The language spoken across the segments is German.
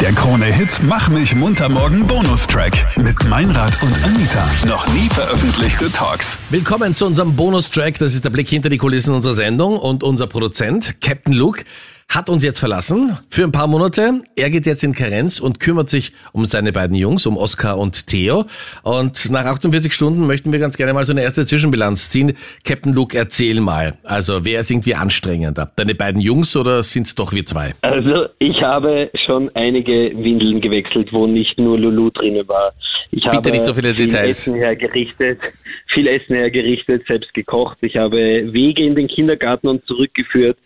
Der Krone-Hit Mach mich munter morgen Bonustrack mit Meinrad und Anita. Noch nie veröffentlichte Talks. Willkommen zu unserem Bonustrack. Das ist der Blick hinter die Kulissen unserer Sendung. Und unser Produzent, Captain Luke, hat uns jetzt verlassen für ein paar Monate. Er geht jetzt in Karenz und kümmert sich um seine beiden Jungs, um Oskar und Theo. Und nach 48 Stunden möchten wir ganz gerne mal so eine erste Zwischenbilanz ziehen. Captain Luke, erzähl mal. Also, wer ist irgendwie anstrengender? Deine beiden Jungs oder sind es doch wir zwei? Also ich habe schon einige Windeln gewechselt, wo nicht nur Lulu drin war. Ich Bitte habe nicht so viele viel Details. Essen hergerichtet, viel Essen hergerichtet, selbst gekocht. Ich habe Wege in den Kindergarten und zurückgeführt.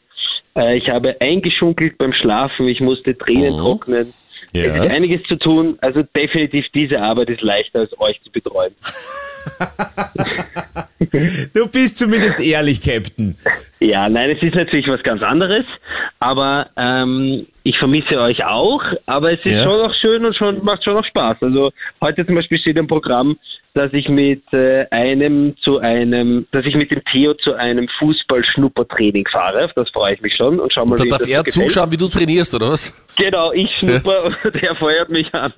Äh, Ich habe eingeschunkelt beim Schlafen. Ich musste Tränen Mhm. trocknen. Ja. Es ist einiges zu tun. Also definitiv diese Arbeit ist leichter als euch zu betreuen. Du bist zumindest ehrlich, Captain. Ja, nein, es ist natürlich was ganz anderes, aber ähm, ich vermisse euch auch, aber es ist Ja. schon auch schön und schon macht schon auch Spaß. Also heute zum Beispiel steht im Programm, dass ich mit äh, einem zu einem, dass ich mit dem Theo zu einem Fußball-Schnuppertraining fahre. Auf das freue ich mich schon und schau mal, Da darf er gefällt. zuschauen, wie du trainierst, oder was? Genau, ich schnupper und er feuert mich an.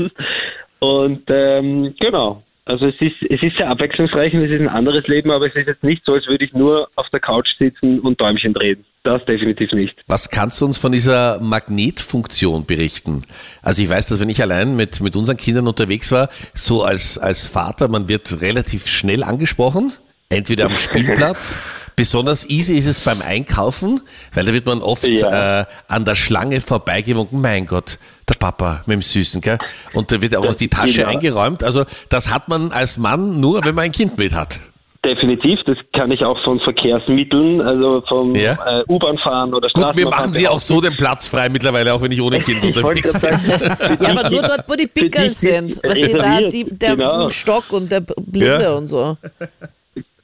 Und ähm, genau. Also es ist, es ist sehr abwechslungsreich und es ist ein anderes Leben, aber es ist jetzt nicht so, als würde ich nur auf der Couch sitzen und Däumchen drehen. Das definitiv nicht. Was kannst du uns von dieser Magnetfunktion berichten? Also ich weiß, dass wenn ich allein mit, mit unseren Kindern unterwegs war, so als, als Vater, man wird relativ schnell angesprochen, entweder am Spielplatz, besonders easy ist es beim Einkaufen, weil da wird man oft Ja. äh, an der Schlange vorbeigewunken, mein Gott, der Papa mit dem Süßen, gell? Und da wird auch noch die Tasche Genau. eingeräumt. Also das hat man als Mann nur, wenn man ein Kind mit hat. Definitiv, das kann ich auch von Verkehrsmitteln, also vom Ja. äh, U-Bahn fahren oder Gut, Straßenbahn mir machen sie auch so den Platz frei mittlerweile, auch wenn ich ohne Kind unterwegs bin. Ja, aber nur dort, wo die Pickel sind. Weißt du, da die, der genau. Stock und der Blinde Ja. und so.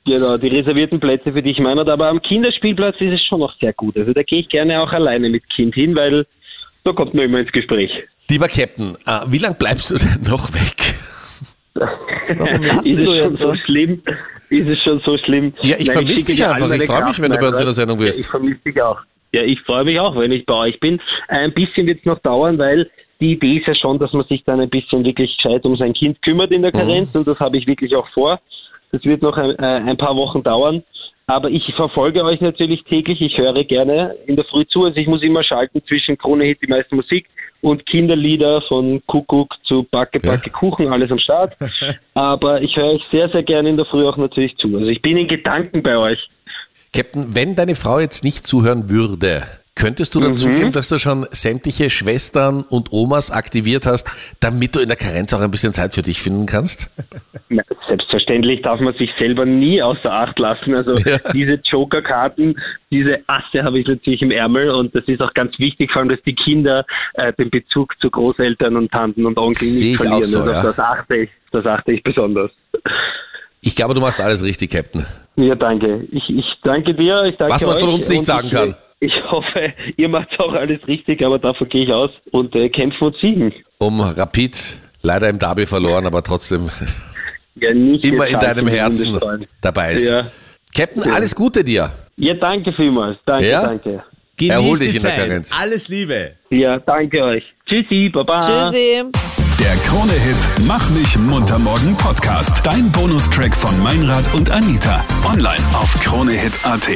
Genau, die reservierten Plätze für dich, Meinrad. Aber am Kinderspielplatz ist es schon noch sehr gut. Also da gehe ich gerne auch alleine mit Kind hin, weil da kommt man immer ins Gespräch. Lieber Captain, äh, wie lange bleibst du denn noch weg? Warum ist es schon jetzt so schlimm? Ist es schon so schlimm? Ja, ich vermisse dich einfach. Ich freue mich, wenn du bei uns in der. Sendung bist. Ja, ich vermisse dich auch. Ja, ich freue mich auch, wenn ich bei euch bin. Ein bisschen wird es noch dauern, weil die Idee ist ja schon, dass man sich dann ein bisschen wirklich gescheit um sein Kind kümmert in der Karenz und das habe ich wirklich auch vor. Das wird noch ein, äh, ein paar Wochen dauern. Aber ich verfolge euch natürlich täglich. Ich höre gerne in der Früh zu. Also ich muss immer schalten zwischen Krone Hit, die meiste Musik und Kinderlieder von Kuckuck zu Backe, Backe, Kuchen, alles am Start. Aber ich höre euch sehr, sehr gerne in der Früh auch natürlich zu. Also ich bin in Gedanken bei euch. Captain, wenn deine Frau jetzt nicht zuhören würde, könntest du dann zugeben, dass du schon sämtliche Schwestern und Omas aktiviert hast, damit du in der Karenz auch ein bisschen Zeit für dich finden kannst? Na, Selbstverständlich darf man sich selber nie außer Acht lassen. Also Ja. diese Joker-Karten, diese Asse habe ich natürlich im Ärmel und das ist auch ganz wichtig, vor allem, dass die Kinder äh, den Bezug zu Großeltern und Tanten und Onkeln Sehe nicht ich verlieren. so, also ja. das achte ich, das achte ich besonders. Ich glaube, du machst alles richtig, Captain. Ja, danke. Ich, ich danke dir. Ich danke Was man von uns nicht sagen ich, kann. Ich hoffe, ihr macht auch alles richtig, aber davon gehe ich aus und äh, kämpfen und siegen. Um Rapid leider im Derby verloren, aber trotzdem Ja, nicht immer in deinem die Herzen dabei ist. Ja. Captain, alles Gute dir. ja, danke vielmals. Danke, Ja? danke. Genieß Erhol die dich in der Zeit. Karenz. Alles Liebe. Ja, danke euch. Tschüssi, baba. Tschüssi. Der Krone-Hit Mach mich munter morgen Podcast. Dein Bonustrack von Meinrad und Anita. Online auf kronehit.at.